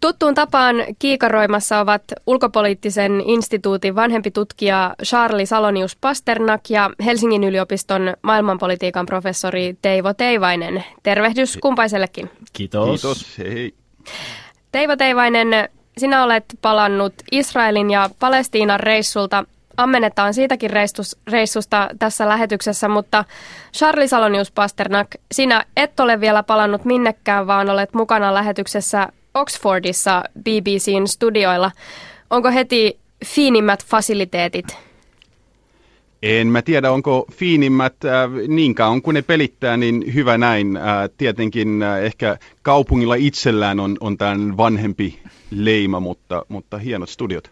Tuttuun tapaan kiikaroimassa ovat ulkopoliittisen instituutin vanhempi tutkija Charlie Salonius Pasternak ja Helsingin yliopiston maailmanpolitiikan professori Teivo Teivainen. Tervehdys kumpaisellekin. Kiitos. Kiitos, hei. Teivo Teivainen, sinä olet palannut Israelin ja Palestiinan reissulta. Ammennetaan siitäkin reissus, reissusta tässä lähetyksessä, mutta Charlie Salonius Pasternak, sinä et ole vielä palannut minnekään, vaan olet mukana lähetyksessä Oxfordissa BBCn studioilla. Onko heti fiinimmät fasiliteetit? En mä tiedä, onko fiinimmät äh, niin kauan kuin ne pelittää, niin hyvä näin. Äh, tietenkin äh, ehkä kaupungilla itsellään on, on tämän vanhempi leima, mutta, mutta hienot studiot.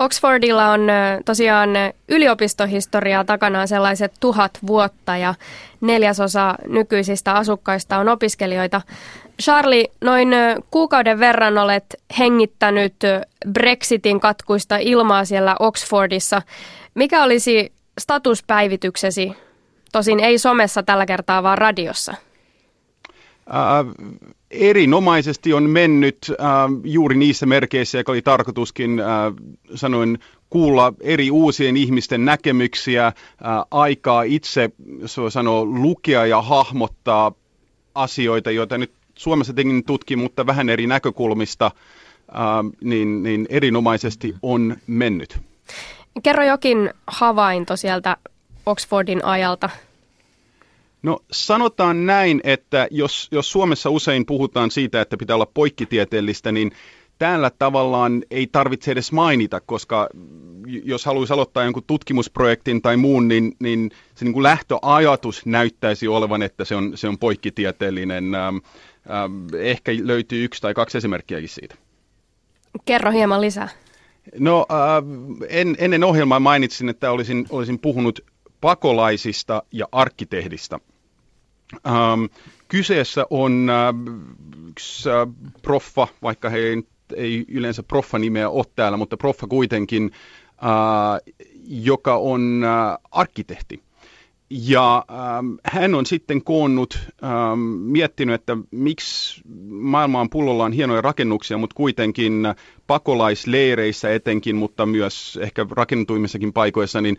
Oxfordilla on tosiaan yliopistohistoriaa takanaan sellaiset tuhat vuotta ja neljäsosa nykyisistä asukkaista on opiskelijoita. Charlie, noin kuukauden verran olet hengittänyt Brexitin katkuista ilmaa siellä Oxfordissa. Mikä olisi statuspäivityksesi, tosin ei somessa tällä kertaa, vaan radiossa? Erinomaisesti on mennyt äh, juuri niissä merkeissä, joka oli tarkoituskin, äh, sanoin, kuulla eri uusien ihmisten näkemyksiä, äh, aikaa itse, so sanoa, lukea ja hahmottaa asioita, joita nyt Suomessa tekin tutki, mutta vähän eri näkökulmista, äh, niin, niin erinomaisesti on mennyt. Kerro jokin havainto sieltä Oxfordin ajalta. No sanotaan näin, että jos, jos Suomessa usein puhutaan siitä, että pitää olla poikkitieteellistä, niin täällä tavallaan ei tarvitse edes mainita, koska jos haluaisi aloittaa jonkun tutkimusprojektin tai muun, niin, niin se niin kuin lähtöajatus näyttäisi olevan, että se on, se on poikkitieteellinen. Ähm, ähm, ehkä löytyy yksi tai kaksi esimerkkiäkin siitä. Kerro hieman lisää. No äh, en, ennen ohjelmaa mainitsin, että olisin, olisin puhunut pakolaisista ja arkkitehdistä. Ähm, kyseessä on äh, yksi äh, proffa, vaikka he ei, ei yleensä proffa-nimeä ole täällä, mutta proffa kuitenkin, äh, joka on äh, arkkitehti. Ja ähm, hän on sitten koonnut, ähm, miettinyt, että miksi maailmaan pullollaan hienoja rakennuksia, mutta kuitenkin pakolaisleireissä etenkin, mutta myös ehkä rakentuimmissakin paikoissa, niin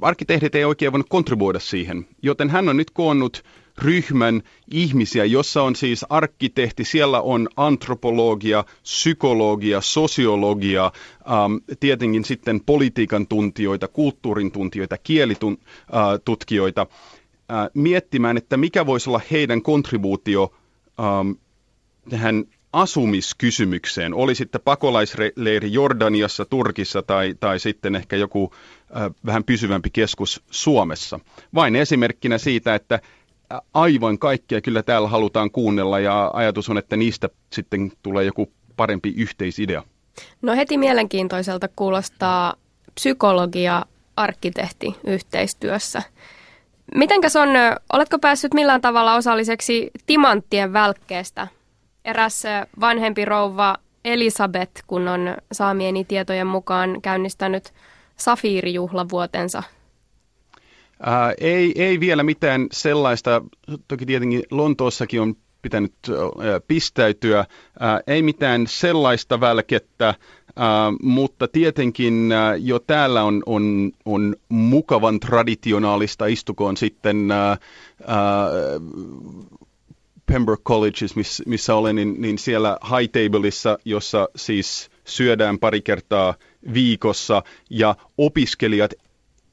arkkitehdit ei oikein voinut kontribuoida siihen. Joten hän on nyt koonnut ryhmän ihmisiä, jossa on siis arkkitehti, siellä on antropologia, psykologia, sosiologia, ähm, tietenkin sitten politiikan tuntijoita, kulttuurin tuntijoita, kielitutkijoita, äh, äh, miettimään, että mikä voisi olla heidän kontribuutio ähm, tähän asumiskysymykseen, oli sitten pakolaisleiri Jordaniassa, Turkissa tai, tai sitten ehkä joku vähän pysyvämpi keskus Suomessa. Vain esimerkkinä siitä, että aivan kaikkia kyllä täällä halutaan kuunnella ja ajatus on, että niistä sitten tulee joku parempi yhteisidea. No heti mielenkiintoiselta kuulostaa psykologia arkkitehti yhteistyössä. Mitenkäs on, oletko päässyt millään tavalla osalliseksi timanttien välkkeestä? Eräs vanhempi rouva Elisabeth, kun on saamieni tietojen mukaan käynnistänyt safiirijuhlavuotensa? Ää, ei, ei vielä mitään sellaista, toki tietenkin Lontoossakin on pitänyt pistäytyä, ää, ei mitään sellaista välkettä, ää, mutta tietenkin ää, jo täällä on, on, on mukavan traditionaalista, istukoon sitten ää, ää, Pembroke College, miss, missä olen, niin, niin siellä High Tableissa, jossa siis syödään pari kertaa viikossa ja opiskelijat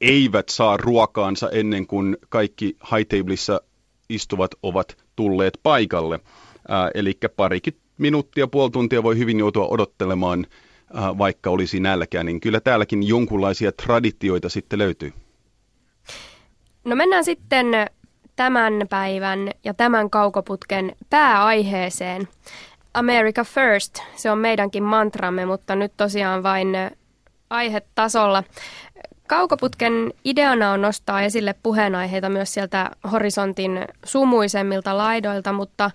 eivät saa ruokaansa ennen kuin kaikki high tableissa istuvat ovat tulleet paikalle. Äh, eli parikin minuuttia, puoli tuntia voi hyvin joutua odottelemaan, äh, vaikka olisi nälkää, niin kyllä täälläkin jonkunlaisia traditioita sitten löytyy. No mennään sitten tämän päivän ja tämän kaukoputken pääaiheeseen. America First, se on meidänkin mantramme, mutta nyt tosiaan vain aihetasolla. Kaukoputken ideana on nostaa esille puheenaiheita myös sieltä horisontin sumuisemmilta laidoilta, mutta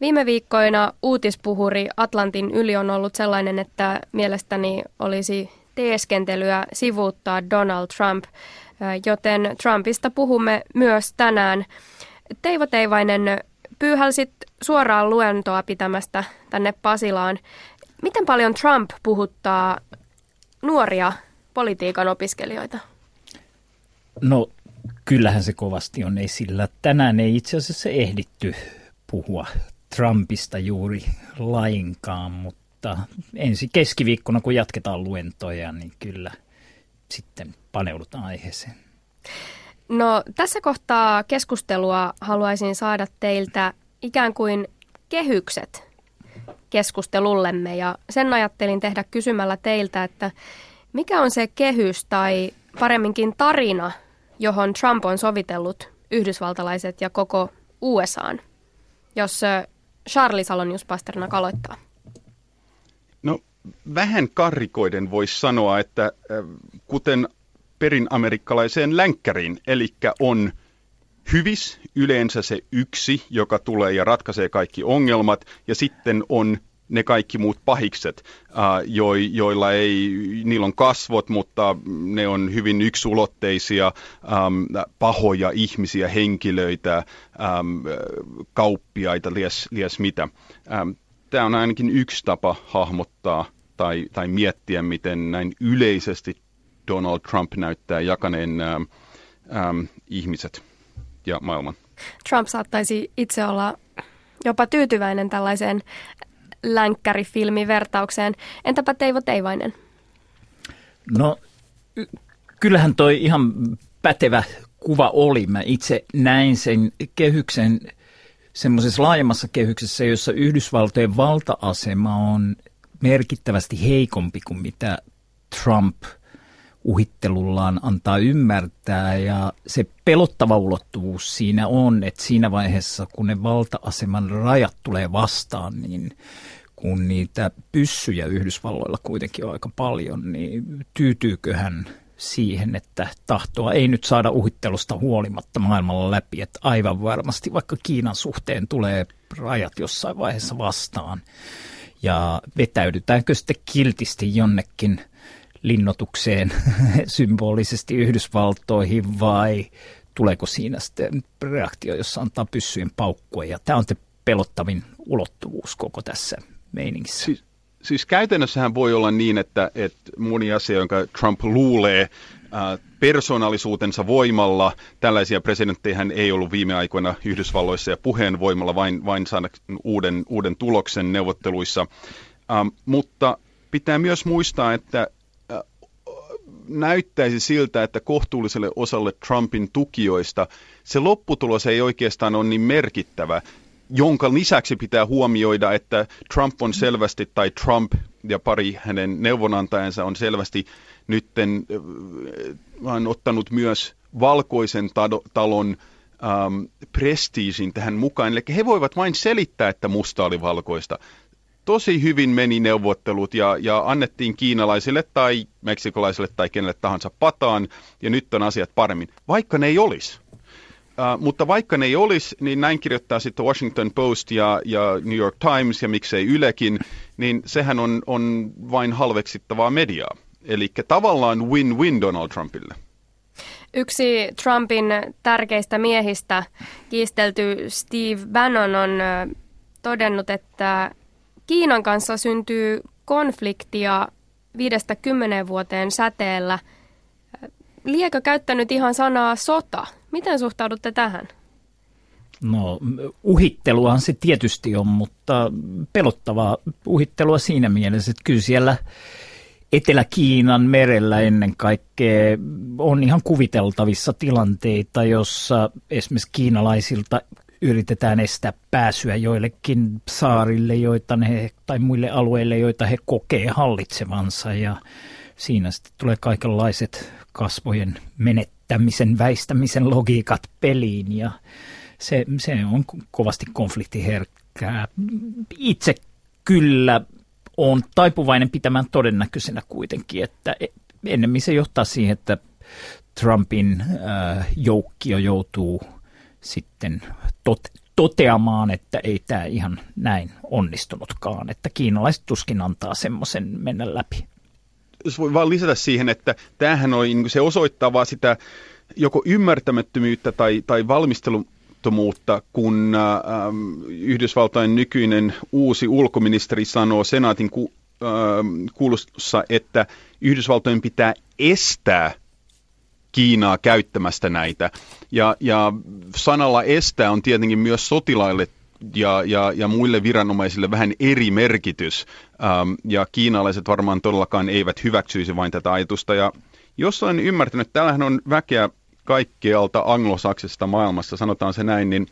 viime viikkoina uutispuhuri Atlantin yli on ollut sellainen, että mielestäni olisi teeskentelyä sivuuttaa Donald Trump, joten Trumpista puhumme myös tänään. Teivo Teivainen, pyyhälsit suoraan luentoa pitämästä tänne Pasilaan. Miten paljon Trump puhuttaa nuoria politiikan opiskelijoita? No kyllähän se kovasti on esillä. Tänään ei itse asiassa ehditty puhua Trumpista juuri lainkaan, mutta ensi keskiviikkona kun jatketaan luentoja, niin kyllä sitten paneudutaan aiheeseen. No tässä kohtaa keskustelua haluaisin saada teiltä ikään kuin kehykset keskustelullemme ja sen ajattelin tehdä kysymällä teiltä, että mikä on se kehys tai paremminkin tarina, johon Trump on sovitellut yhdysvaltalaiset ja koko USAan, jos Charlie Salonius Pasternak aloittaa? No vähän karrikoiden voisi sanoa, että kuten perinamerikkalaiseen länkkäriin, eli on hyvis yleensä se yksi, joka tulee ja ratkaisee kaikki ongelmat, ja sitten on ne kaikki muut pahikset, jo, joilla ei, niillä on kasvot, mutta ne on hyvin yksulotteisia, pahoja ihmisiä, henkilöitä, kauppiaita, lies, lies mitä. Tämä on ainakin yksi tapa hahmottaa tai, tai miettiä, miten näin yleisesti Donald Trump näyttää jakaneen ähm, ähm, ihmiset ja maailman. Trump saattaisi itse olla jopa tyytyväinen tällaiseen länkkärifilmivertaukseen. Entäpä Teivo Teivainen? No kyllähän toi ihan pätevä kuva oli. Mä itse näin sen kehyksen semmoisessa laajemmassa kehyksessä, jossa Yhdysvaltojen valta-asema on merkittävästi heikompi kuin mitä Trump – uhittelullaan antaa ymmärtää ja se pelottava ulottuvuus siinä on, että siinä vaiheessa kun ne valta-aseman rajat tulee vastaan, niin kun niitä pyssyjä Yhdysvalloilla kuitenkin on aika paljon, niin tyytyykö hän siihen, että tahtoa ei nyt saada uhittelusta huolimatta maailmalla läpi, että aivan varmasti vaikka Kiinan suhteen tulee rajat jossain vaiheessa vastaan. Ja vetäydytäänkö sitten kiltisti jonnekin – linnotukseen symbolisesti Yhdysvaltoihin vai tuleeko siinä sitten reaktio, jossa antaa pyssyjen paukkua. Ja tämä on te pelottavin ulottuvuus koko tässä meiningissä. Siis, siis käytännössähän voi olla niin, että, että moni asia, jonka Trump luulee äh, persoonallisuutensa voimalla, tällaisia presidenttejä hän ei ollut viime aikoina Yhdysvalloissa ja puheen voimalla vain, vain saada uuden, uuden tuloksen neuvotteluissa. Ähm, mutta pitää myös muistaa, että näyttäisi siltä, että kohtuulliselle osalle Trumpin tukijoista se lopputulos ei oikeastaan ole niin merkittävä, jonka lisäksi pitää huomioida, että Trump on selvästi, tai Trump ja pari hänen neuvonantajansa on selvästi nytten äh, ottanut myös valkoisen talon ähm, prestiisin tähän mukaan. Eli he voivat vain selittää, että musta oli valkoista tosi hyvin meni neuvottelut ja, ja annettiin kiinalaisille tai meksikolaisille tai kenelle tahansa pataan, ja nyt on asiat paremmin, vaikka ne ei olisi. Uh, mutta vaikka ne ei olisi, niin näin kirjoittaa sitten Washington Post ja, ja New York Times ja miksei Ylekin, niin sehän on, on vain halveksittavaa mediaa. Eli tavallaan win-win Donald Trumpille. Yksi Trumpin tärkeistä miehistä, kiistelty Steve Bannon, on todennut, että Kiinan kanssa syntyy konfliktia viidestä kymmeneen vuoteen säteellä. Liekö käyttänyt ihan sanaa sota? Miten suhtaudutte tähän? No uhitteluahan se tietysti on, mutta pelottavaa uhittelua siinä mielessä, että kyllä siellä Etelä-Kiinan merellä ennen kaikkea on ihan kuviteltavissa tilanteita, jossa esimerkiksi kiinalaisilta yritetään estää pääsyä joillekin saarille joita ne, tai muille alueille, joita he kokee hallitsevansa. Ja siinä sitten tulee kaikenlaiset kasvojen menettämisen, väistämisen logiikat peliin ja se, se on kovasti konfliktiherkkää. Itse kyllä on taipuvainen pitämään todennäköisenä kuitenkin, että e, ennemmin se johtaa siihen, että Trumpin äh, joukkio joutuu sitten tot, toteamaan, että ei tämä ihan näin onnistunutkaan, että kiinalaiset tuskin antaa semmoisen mennä läpi. Jos voi vaan lisätä siihen, että tämähän oli, niin se osoittaa vaan sitä joko ymmärtämättömyyttä tai, tai valmistelun levottomuutta, kun ähm, Yhdysvaltain nykyinen uusi ulkoministeri sanoo senaatin ku, äh, kuulussa, että Yhdysvaltojen pitää estää Kiinaa käyttämästä näitä. Ja, ja sanalla estää on tietenkin myös sotilaille ja, ja, ja muille viranomaisille vähän eri merkitys. Ähm, ja kiinalaiset varmaan todellakaan eivät hyväksyisi vain tätä ajatusta. Ja jos olen ymmärtänyt, täällähän on väkeä kaikkialta anglosaksista maailmassa, sanotaan se näin, niin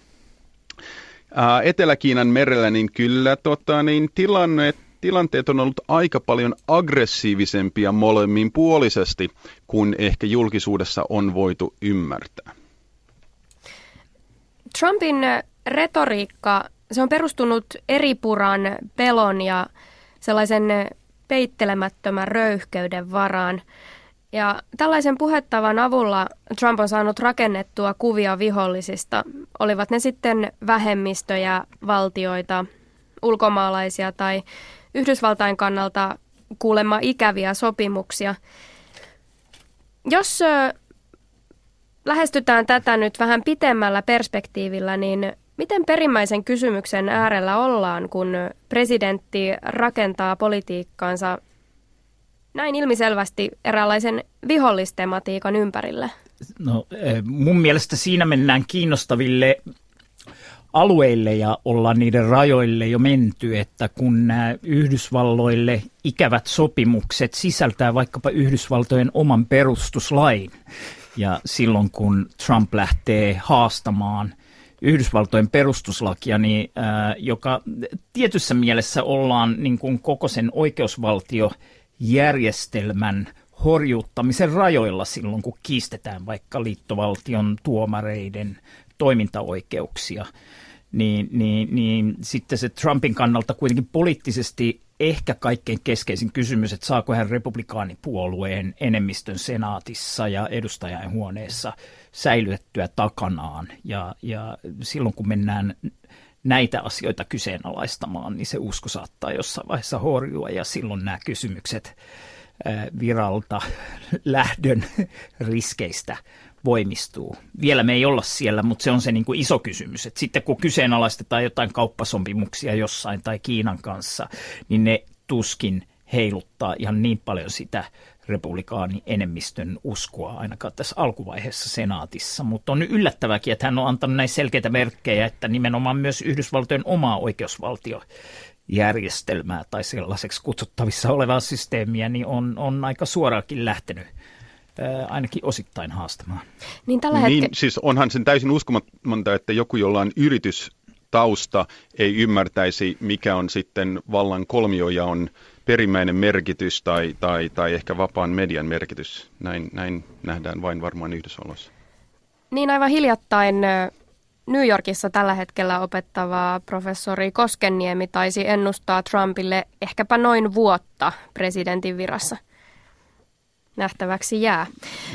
ää, Etelä-Kiinan merellä, niin kyllä tota, niin tilanne, tilanteet on ollut aika paljon aggressiivisempia molemmin puolisesti kuin ehkä julkisuudessa on voitu ymmärtää. Trumpin retoriikka, se on perustunut eripuran pelon ja sellaisen peittelemättömän röyhkeyden varaan. Ja tällaisen puhettavan avulla Trump on saanut rakennettua kuvia vihollisista, olivat ne sitten vähemmistöjä, valtioita, ulkomaalaisia tai Yhdysvaltain kannalta kuulemma ikäviä sopimuksia. Jos lähestytään tätä nyt vähän pitemmällä perspektiivillä, niin miten perimmäisen kysymyksen äärellä ollaan, kun presidentti rakentaa politiikkaansa näin ilmiselvästi eräänlaisen vihollistematiikan ympärille? No, eh, mun mielestä siinä mennään kiinnostaville alueille ja ollaan niiden rajoille jo menty, että kun nämä Yhdysvalloille ikävät sopimukset sisältää vaikkapa Yhdysvaltojen oman perustuslain, ja silloin kun Trump lähtee haastamaan Yhdysvaltojen perustuslakia, niin, ää, joka tietyssä mielessä ollaan niin kuin koko sen oikeusvaltio järjestelmän horjuttamisen rajoilla silloin, kun kiistetään vaikka liittovaltion tuomareiden toimintaoikeuksia, niin, niin, niin sitten se Trumpin kannalta kuitenkin poliittisesti ehkä kaikkein keskeisin kysymys, että saako hän republikaanipuolueen enemmistön senaatissa ja edustajainhuoneessa säilytettyä takanaan. Ja, ja silloin kun mennään näitä asioita kyseenalaistamaan, niin se usko saattaa jossain vaiheessa horjua ja silloin nämä kysymykset viralta lähdön riskeistä voimistuu. Vielä me ei olla siellä, mutta se on se niin kuin iso kysymys. Et sitten kun kyseenalaistetaan jotain kauppasopimuksia jossain tai Kiinan kanssa, niin ne tuskin heiluttaa ihan niin paljon sitä republikaani enemmistön uskoa ainakaan tässä alkuvaiheessa senaatissa, mutta on yllättäväkin, että hän on antanut näin selkeitä merkkejä, että nimenomaan myös Yhdysvaltojen omaa oikeusvaltio järjestelmää tai sellaiseksi kutsuttavissa olevaa systeemiä, niin on, on aika suoraakin lähtenyt ainakin osittain haastamaan. Niin, tällä hetke- niin siis onhan sen täysin uskomatonta, että joku, jolla on yritys tausta ei ymmärtäisi, mikä on sitten vallan kolmiojaon perimmäinen merkitys tai, tai, tai ehkä vapaan median merkitys. Näin, näin nähdään vain varmaan Yhdysvalloissa. Niin aivan hiljattain New Yorkissa tällä hetkellä opettava professori Koskenniemi taisi ennustaa Trumpille ehkäpä noin vuotta presidentin virassa. Nähtäväksi jää.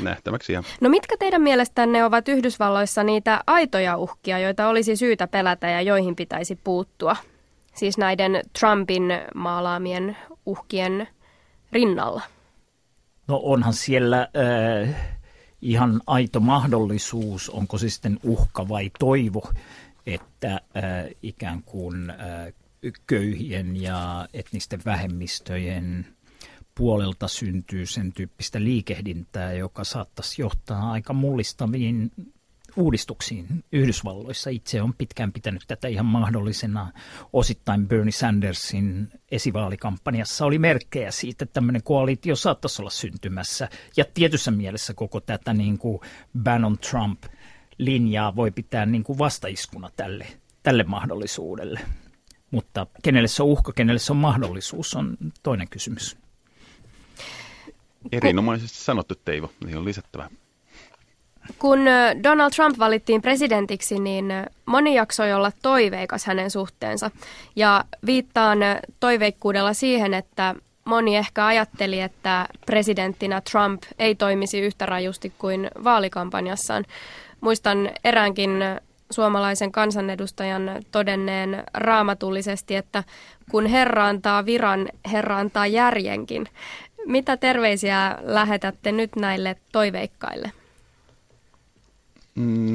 Nähtäväksi jää. No mitkä teidän mielestänne ovat Yhdysvalloissa niitä aitoja uhkia, joita olisi syytä pelätä ja joihin pitäisi puuttua? Siis näiden Trumpin maalaamien uhkien rinnalla. No onhan siellä äh, ihan aito mahdollisuus, onko se sitten uhka vai toivo, että äh, ikään kuin äh, köyhien ja etnisten vähemmistöjen puolelta syntyy sen tyyppistä liikehdintää, joka saattaisi johtaa aika mullistaviin uudistuksiin Yhdysvalloissa. Itse on pitkään pitänyt tätä ihan mahdollisena. Osittain Bernie Sandersin esivaalikampanjassa oli merkkejä siitä, että tämmöinen koalitio saattaisi olla syntymässä. Ja tietyssä mielessä koko tätä niin kuin Bannon Trump linjaa voi pitää niin kuin vastaiskuna tälle, tälle mahdollisuudelle. Mutta kenelle se on uhka, kenelle se on mahdollisuus, on toinen kysymys. Erinomaisesti sanottu, Teivo. Niin on lisättävä. Kun Donald Trump valittiin presidentiksi, niin moni jaksoi olla toiveikas hänen suhteensa. Ja viittaan toiveikkuudella siihen, että moni ehkä ajatteli, että presidenttinä Trump ei toimisi yhtä rajusti kuin vaalikampanjassaan. Muistan eräänkin suomalaisen kansanedustajan todenneen raamatullisesti, että kun Herra antaa viran, Herra antaa järjenkin. Mitä terveisiä lähetätte nyt näille toiveikkaille?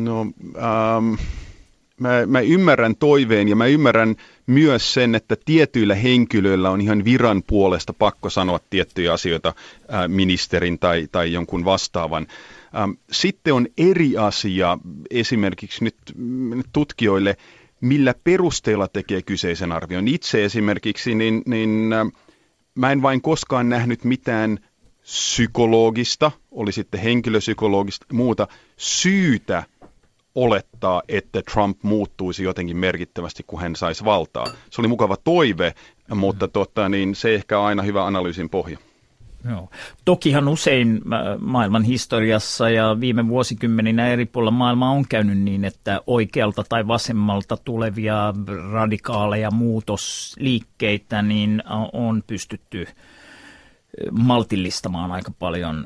No, ähm, Mä, mä ymmärrän toiveen ja mä ymmärrän myös sen, että tietyillä henkilöillä on ihan viran puolesta pakko sanoa tiettyjä asioita ää, ministerin tai, tai jonkun vastaavan. Ähm, sitten on eri asia esimerkiksi nyt tutkijoille, millä perusteella tekee kyseisen arvion. Itse esimerkiksi, niin, niin äh, mä en vain koskaan nähnyt mitään psykologista, oli sitten henkilöpsykologista muuta, syytä olettaa, että Trump muuttuisi jotenkin merkittävästi, kun hän saisi valtaa. Se oli mukava toive, mutta tota, niin se ehkä aina hyvä analyysin pohja. Joo. Tokihan usein maailman historiassa ja viime vuosikymmeninä eri puolilla maailmaa on käynyt niin, että oikealta tai vasemmalta tulevia radikaaleja muutosliikkeitä niin on pystytty maltillistamaan aika paljon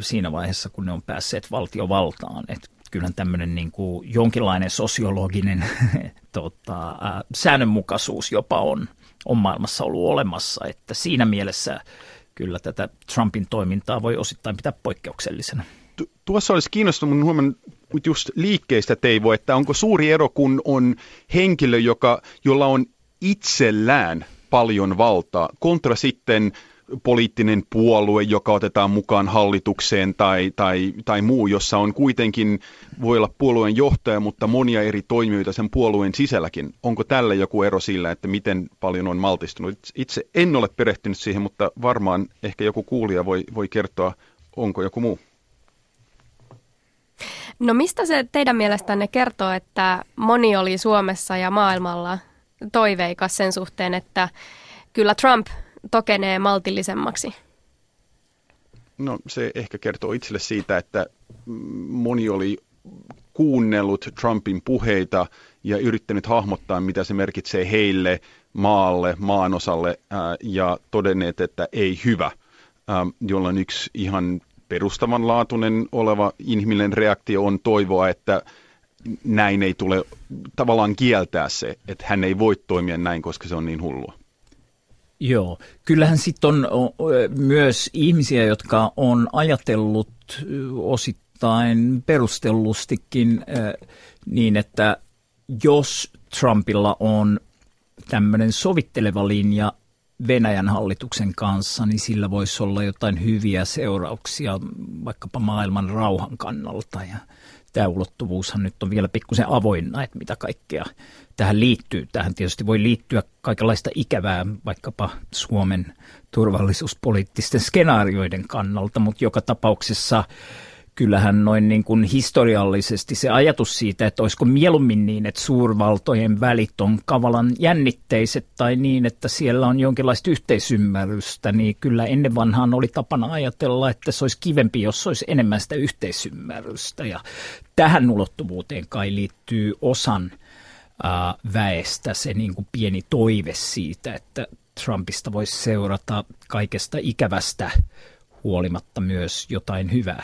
siinä vaiheessa, kun ne on päässeet valtiovaltaan. Et kyllä tämmöinen niin jonkinlainen sosiologinen tota, ää, säännönmukaisuus jopa on, on maailmassa ollut olemassa, että siinä mielessä – kyllä tätä Trumpin toimintaa voi osittain pitää poikkeuksellisena. Tu- tuossa olisi kiinnostunut huomannut just liikkeistä Teivo, että onko suuri ero, kun on henkilö, joka, jolla on itsellään paljon valtaa, kontra sitten poliittinen puolue, joka otetaan mukaan hallitukseen tai, tai, tai muu, jossa on kuitenkin, voi olla puolueen johtaja, mutta monia eri toimijoita sen puolueen sisälläkin. Onko tällä joku ero sillä, että miten paljon on maltistunut? Itse en ole perehtynyt siihen, mutta varmaan ehkä joku kuulija voi, voi kertoa, onko joku muu. No mistä se teidän mielestänne kertoo, että moni oli Suomessa ja maailmalla toiveikas sen suhteen, että kyllä Trump tokenee maltillisemmaksi? No se ehkä kertoo itselle siitä, että moni oli kuunnellut Trumpin puheita ja yrittänyt hahmottaa, mitä se merkitsee heille, maalle, maanosalle ja todenneet, että ei hyvä, jolloin yksi ihan perustavanlaatuinen oleva inhimillinen reaktio on toivoa, että näin ei tule tavallaan kieltää se, että hän ei voi toimia näin, koska se on niin hullua. Joo, kyllähän sitten on myös ihmisiä, jotka on ajatellut osittain perustellustikin niin, että jos Trumpilla on tämmöinen sovitteleva linja Venäjän hallituksen kanssa, niin sillä voisi olla jotain hyviä seurauksia vaikkapa maailman rauhan kannalta. Ja tämä ulottuvuushan nyt on vielä pikkusen avoinna, että mitä kaikkea tähän liittyy. Tähän tietysti voi liittyä kaikenlaista ikävää vaikkapa Suomen turvallisuuspoliittisten skenaarioiden kannalta, mutta joka tapauksessa kyllähän noin niin kuin historiallisesti se ajatus siitä, että olisiko mieluummin niin, että suurvaltojen välit on kavalan jännitteiset tai niin, että siellä on jonkinlaista yhteisymmärrystä, niin kyllä ennen vanhaan oli tapana ajatella, että se olisi kivempi, jos olisi enemmän sitä yhteisymmärrystä. Ja tähän ulottuvuuteen kai liittyy osan väestä se niin kuin pieni toive siitä, että Trumpista voisi seurata kaikesta ikävästä huolimatta myös jotain hyvää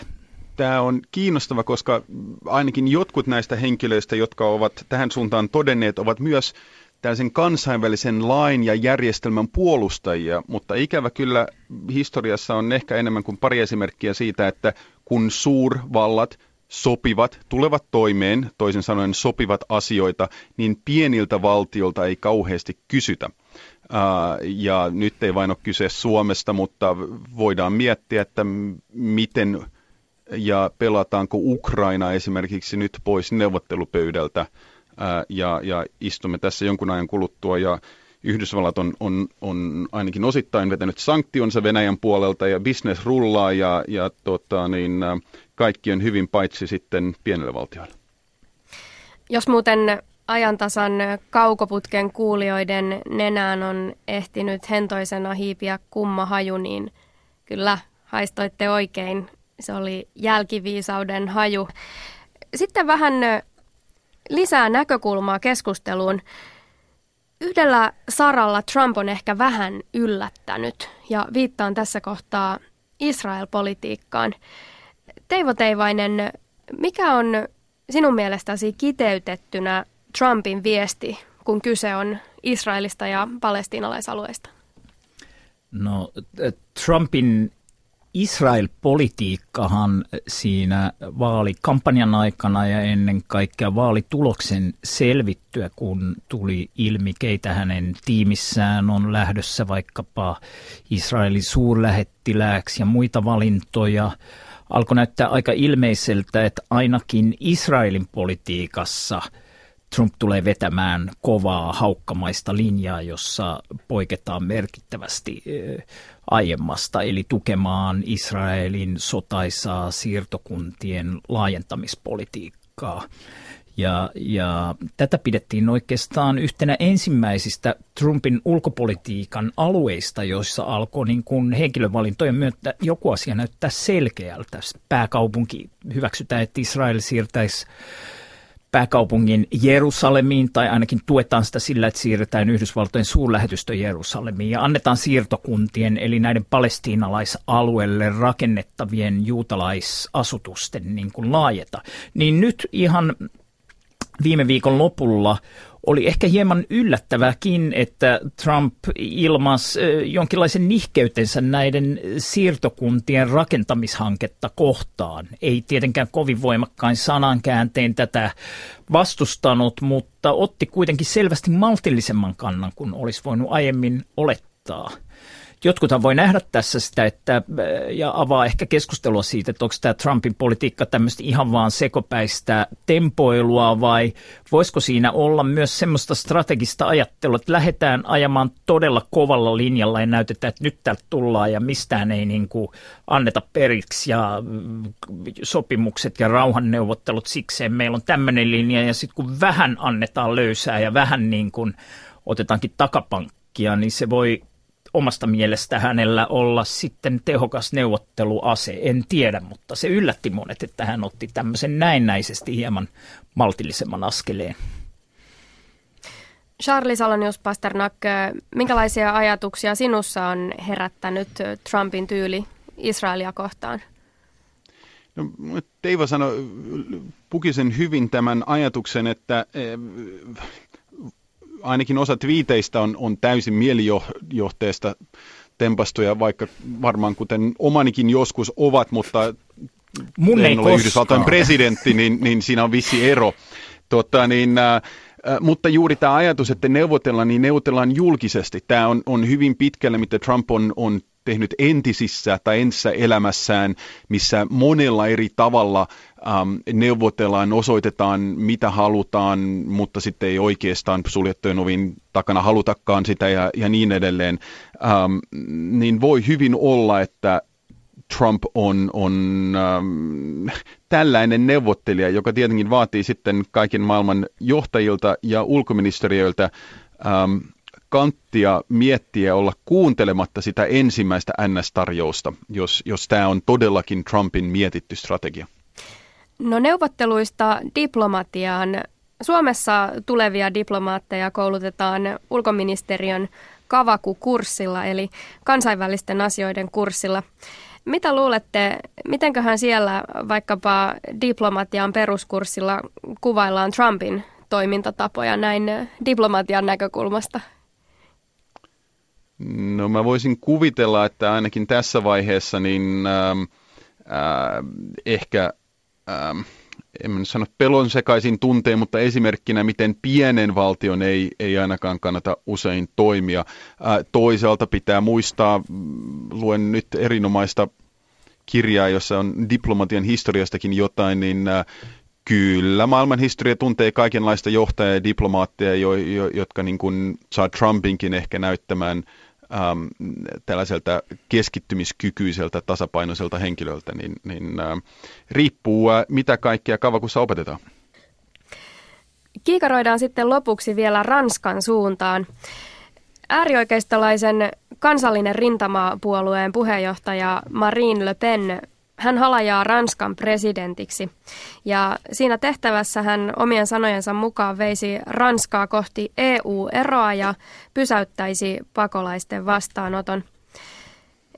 tämä on kiinnostava, koska ainakin jotkut näistä henkilöistä, jotka ovat tähän suuntaan todenneet, ovat myös tällaisen kansainvälisen lain ja järjestelmän puolustajia, mutta ikävä kyllä historiassa on ehkä enemmän kuin pari esimerkkiä siitä, että kun suurvallat sopivat, tulevat toimeen, toisin sanoen sopivat asioita, niin pieniltä valtiolta ei kauheasti kysytä. ja nyt ei vain ole kyse Suomesta, mutta voidaan miettiä, että miten ja pelataanko Ukraina esimerkiksi nyt pois neuvottelupöydältä ja, ja istumme tässä jonkun ajan kuluttua ja Yhdysvallat on, on, on ainakin osittain vetänyt sanktionsa Venäjän puolelta ja business rullaa ja, ja tota, niin, kaikki on hyvin paitsi sitten pienelle valtioille. Jos muuten ajantasan kaukoputken kuulijoiden nenään on ehtinyt hentoisena hiipiä kumma haju, niin kyllä haistoitte oikein. Se oli jälkiviisauden haju. Sitten vähän lisää näkökulmaa keskusteluun. Yhdellä saralla Trump on ehkä vähän yllättänyt ja viittaan tässä kohtaa Israel-politiikkaan. Teivo Teivainen, mikä on sinun mielestäsi kiteytettynä Trumpin viesti, kun kyse on Israelista ja palestiinalaisalueista? No, Trumpin Israel-politiikkahan siinä vaalikampanjan aikana ja ennen kaikkea vaalituloksen selvittyä, kun tuli ilmi, keitä hänen tiimissään on lähdössä vaikkapa Israelin suurlähettilääksi ja muita valintoja, alkoi näyttää aika ilmeiseltä, että ainakin Israelin politiikassa – Trump tulee vetämään kovaa haukkamaista linjaa, jossa poiketaan merkittävästi aiemmasta, eli tukemaan Israelin sotaisaa siirtokuntien laajentamispolitiikkaa. Ja, ja tätä pidettiin oikeastaan yhtenä ensimmäisistä Trumpin ulkopolitiikan alueista, joissa alkoi niin kuin henkilövalintojen myötä joku asia näyttää selkeältä. Pääkaupunki hyväksytään, että Israel siirtäisi pääkaupungin Jerusalemiin, tai ainakin tuetaan sitä sillä, että siirretään Yhdysvaltojen suurlähetystö Jerusalemiin ja annetaan siirtokuntien, eli näiden palestiinalaisalueelle rakennettavien juutalaisasutusten niin kuin laajeta. Niin nyt ihan viime viikon lopulla oli ehkä hieman yllättävääkin, että Trump ilmasi jonkinlaisen nihkeytensä näiden siirtokuntien rakentamishanketta kohtaan. Ei tietenkään kovin voimakkain sanankääntein tätä vastustanut, mutta otti kuitenkin selvästi maltillisemman kannan kuin olisi voinut aiemmin olettaa. Jotkuthan voi nähdä tässä sitä, että, ja avaa ehkä keskustelua siitä, että onko tämä Trumpin politiikka tämmöistä ihan vaan sekopäistä tempoilua vai voisiko siinä olla myös semmoista strategista ajattelua, että lähdetään ajamaan todella kovalla linjalla ja näytetään, että nyt täältä tullaan ja mistään ei niin kuin anneta periksi ja mm, sopimukset ja rauhanneuvottelut sikseen. Meillä on tämmöinen linja ja sitten kun vähän annetaan löysää ja vähän niin kuin otetaankin takapankkia, niin se voi omasta mielestä hänellä olla sitten tehokas neuvotteluase, en tiedä, mutta se yllätti monet, että hän otti tämmöisen näennäisesti hieman maltillisemman askeleen. Charlie Salonius Pasternak, minkälaisia ajatuksia sinussa on herättänyt Trumpin tyyli Israelia kohtaan? No, Teivo sanoi, puki sen hyvin tämän ajatuksen, että eh, ainakin osa twiiteistä on, on täysin mielijohteesta tempastuja, vaikka varmaan kuten omanikin joskus ovat, mutta Mun ei ole Yhdysvaltain presidentti, niin, niin siinä on vissi ero. Tota, niin, äh, mutta juuri tämä ajatus, että neuvotellaan, niin neuvotellaan julkisesti. Tämä on, on hyvin pitkälle, mitä Trump on, on tehnyt entisissä tai entisessä elämässään, missä monella eri tavalla ähm, neuvotellaan, osoitetaan mitä halutaan, mutta sitten ei oikeastaan suljettujen ovin takana halutakaan sitä ja, ja niin edelleen, ähm, niin voi hyvin olla, että Trump on, on ähm, tällainen neuvottelija, joka tietenkin vaatii sitten kaiken maailman johtajilta ja ulkoministeriöiltä ähm, kanttia miettiä olla kuuntelematta sitä ensimmäistä NS-tarjousta, jos, jos tämä on todellakin Trumpin mietitty strategia? No neuvotteluista diplomatiaan. Suomessa tulevia diplomaatteja koulutetaan ulkoministeriön Kavaku-kurssilla, eli kansainvälisten asioiden kurssilla. Mitä luulette, mitenköhän siellä vaikkapa diplomatian peruskurssilla kuvaillaan Trumpin toimintatapoja näin diplomatian näkökulmasta? No mä voisin kuvitella, että ainakin tässä vaiheessa niin ähm, äh, ehkä, ähm, en nyt sano pelon sekaisin tunteen, mutta esimerkkinä, miten pienen valtion ei, ei ainakaan kannata usein toimia. Äh, toisaalta pitää muistaa, mm, luen nyt erinomaista kirjaa, jossa on diplomatian historiastakin jotain, niin äh, Kyllä, maailman historia tuntee kaikenlaista johtajia ja diplomaatteja, jo, jo, jotka niin kuin saa Trumpinkin ehkä näyttämään ähm, tällaiselta keskittymiskykyiseltä, tasapainoiselta henkilöltä, niin, niin äh, riippuu äh, mitä kaikkea kavakussa opetetaan. Kiikaroidaan sitten lopuksi vielä Ranskan suuntaan. Äärioikeistolaisen kansallinen rintamapuolueen puheenjohtaja Marine Le Pen hän halajaa Ranskan presidentiksi ja siinä tehtävässä hän omien sanojensa mukaan veisi Ranskaa kohti EU-eroa ja pysäyttäisi pakolaisten vastaanoton.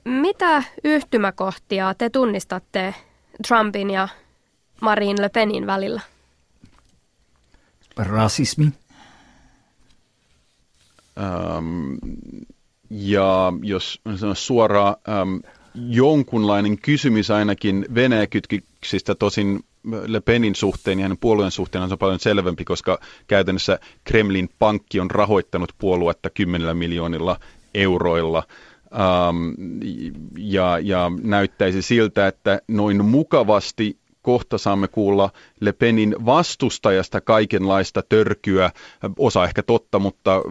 Mitä yhtymäkohtia te tunnistatte Trumpin ja Marine Le Penin välillä? Rasismi. Um, ja jos sanon suoraan, um, jonkunlainen kysymys ainakin Venäjä-kytkyksistä, tosin Le Penin suhteen ja hänen puolueen suhteen on se paljon selvempi, koska käytännössä Kremlin pankki on rahoittanut puoluetta kymmenillä miljoonilla euroilla. Ja, ja näyttäisi siltä, että noin mukavasti kohta saamme kuulla Le Penin vastustajasta kaikenlaista törkyä, osa ehkä totta, mutta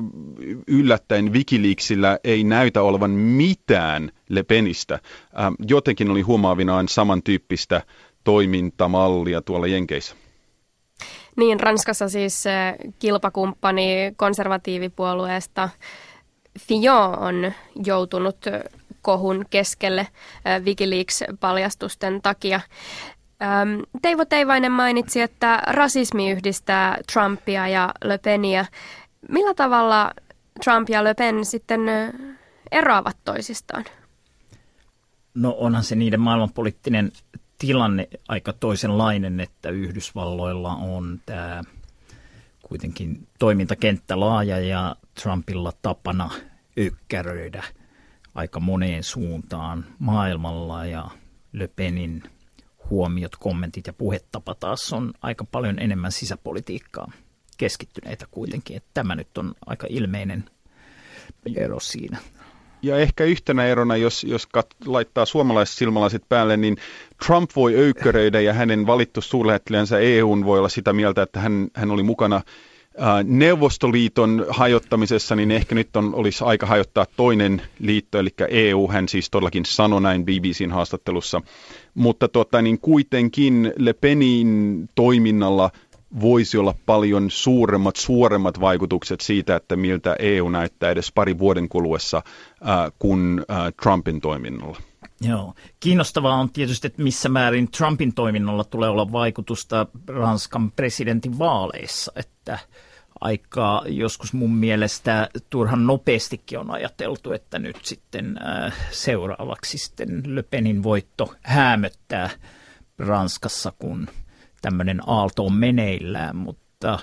yllättäen Wikileaksillä ei näytä olevan mitään Le Penistä. Ähm, jotenkin oli huomaavinaan samantyyppistä toimintamallia tuolla Jenkeissä. Niin, Ranskassa siis äh, kilpakumppani konservatiivipuolueesta Fillon on joutunut kohun keskelle äh, Wikileaks-paljastusten takia. Ähm, Teivo Teivainen mainitsi, että rasismi yhdistää Trumpia ja Le Peniä. Millä tavalla Trump ja Le Pen sitten eroavat toisistaan? No onhan se niiden maailmanpoliittinen tilanne aika toisenlainen, että Yhdysvalloilla on tämä kuitenkin toimintakenttä laaja ja Trumpilla tapana ykkäröidä aika moneen suuntaan maailmalla ja Le Penin – huomiot, kommentit ja puhetapa taas on aika paljon enemmän sisäpolitiikkaa keskittyneitä kuitenkin. Että tämä nyt on aika ilmeinen ero siinä. Ja ehkä yhtenä erona, jos, jos kat, laittaa suomalaiset silmälaiset päälle, niin Trump voi öykkäröidä ja hänen valittu suurlähettilänsä EUn voi olla sitä mieltä, että hän, hän oli mukana Neuvostoliiton hajottamisessa, niin ehkä nyt on, olisi aika hajottaa toinen liitto, eli EU, hän siis todellakin sanoi näin BBCn haastattelussa. Mutta tota, niin kuitenkin Le Penin toiminnalla voisi olla paljon suuremmat, suoremmat vaikutukset siitä, että miltä EU näyttää edes pari vuoden kuluessa äh, kuin äh, Trumpin toiminnalla. Joo. Kiinnostavaa on tietysti, että missä määrin Trumpin toiminnalla tulee olla vaikutusta Ranskan presidentin vaaleissa, että aika joskus mun mielestä turhan nopeastikin on ajateltu, että nyt sitten äh, seuraavaksi sitten Le Penin voitto hämöttää Ranskassa, kun tämmöinen aalto on meneillään, mutta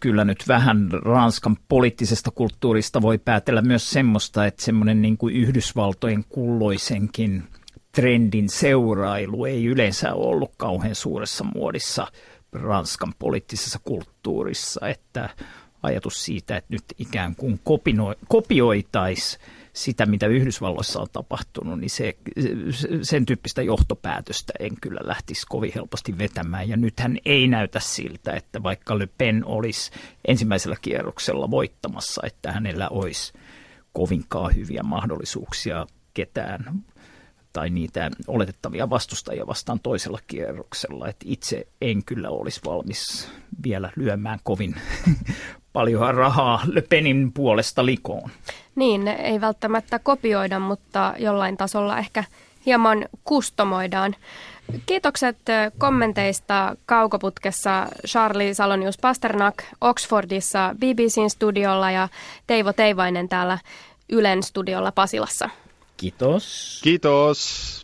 kyllä nyt vähän Ranskan poliittisesta kulttuurista voi päätellä myös semmoista, että semmoinen niin kuin Yhdysvaltojen kulloisenkin trendin seurailu ei yleensä ollut kauhean suuressa muodissa Ranskan poliittisessa kulttuurissa, että ajatus siitä, että nyt ikään kuin kopioitaisiin sitä, mitä Yhdysvalloissa on tapahtunut, niin se, sen tyyppistä johtopäätöstä en kyllä lähtisi kovin helposti vetämään. Ja nythän ei näytä siltä, että vaikka Le Pen olisi ensimmäisellä kierroksella voittamassa, että hänellä olisi kovinkaan hyviä mahdollisuuksia ketään tai niitä oletettavia vastustajia vastaan toisella kierroksella. Et itse en kyllä olisi valmis vielä lyömään kovin paljon rahaa Le Penin puolesta likoon. Niin, ei välttämättä kopioida, mutta jollain tasolla ehkä hieman kustomoidaan. Kiitokset kommenteista kaukoputkessa Charlie Salonius Pasternak Oxfordissa BBCn studiolla ja Teivo Teivainen täällä Ylen studiolla Pasilassa. Kiitos. Kiitos.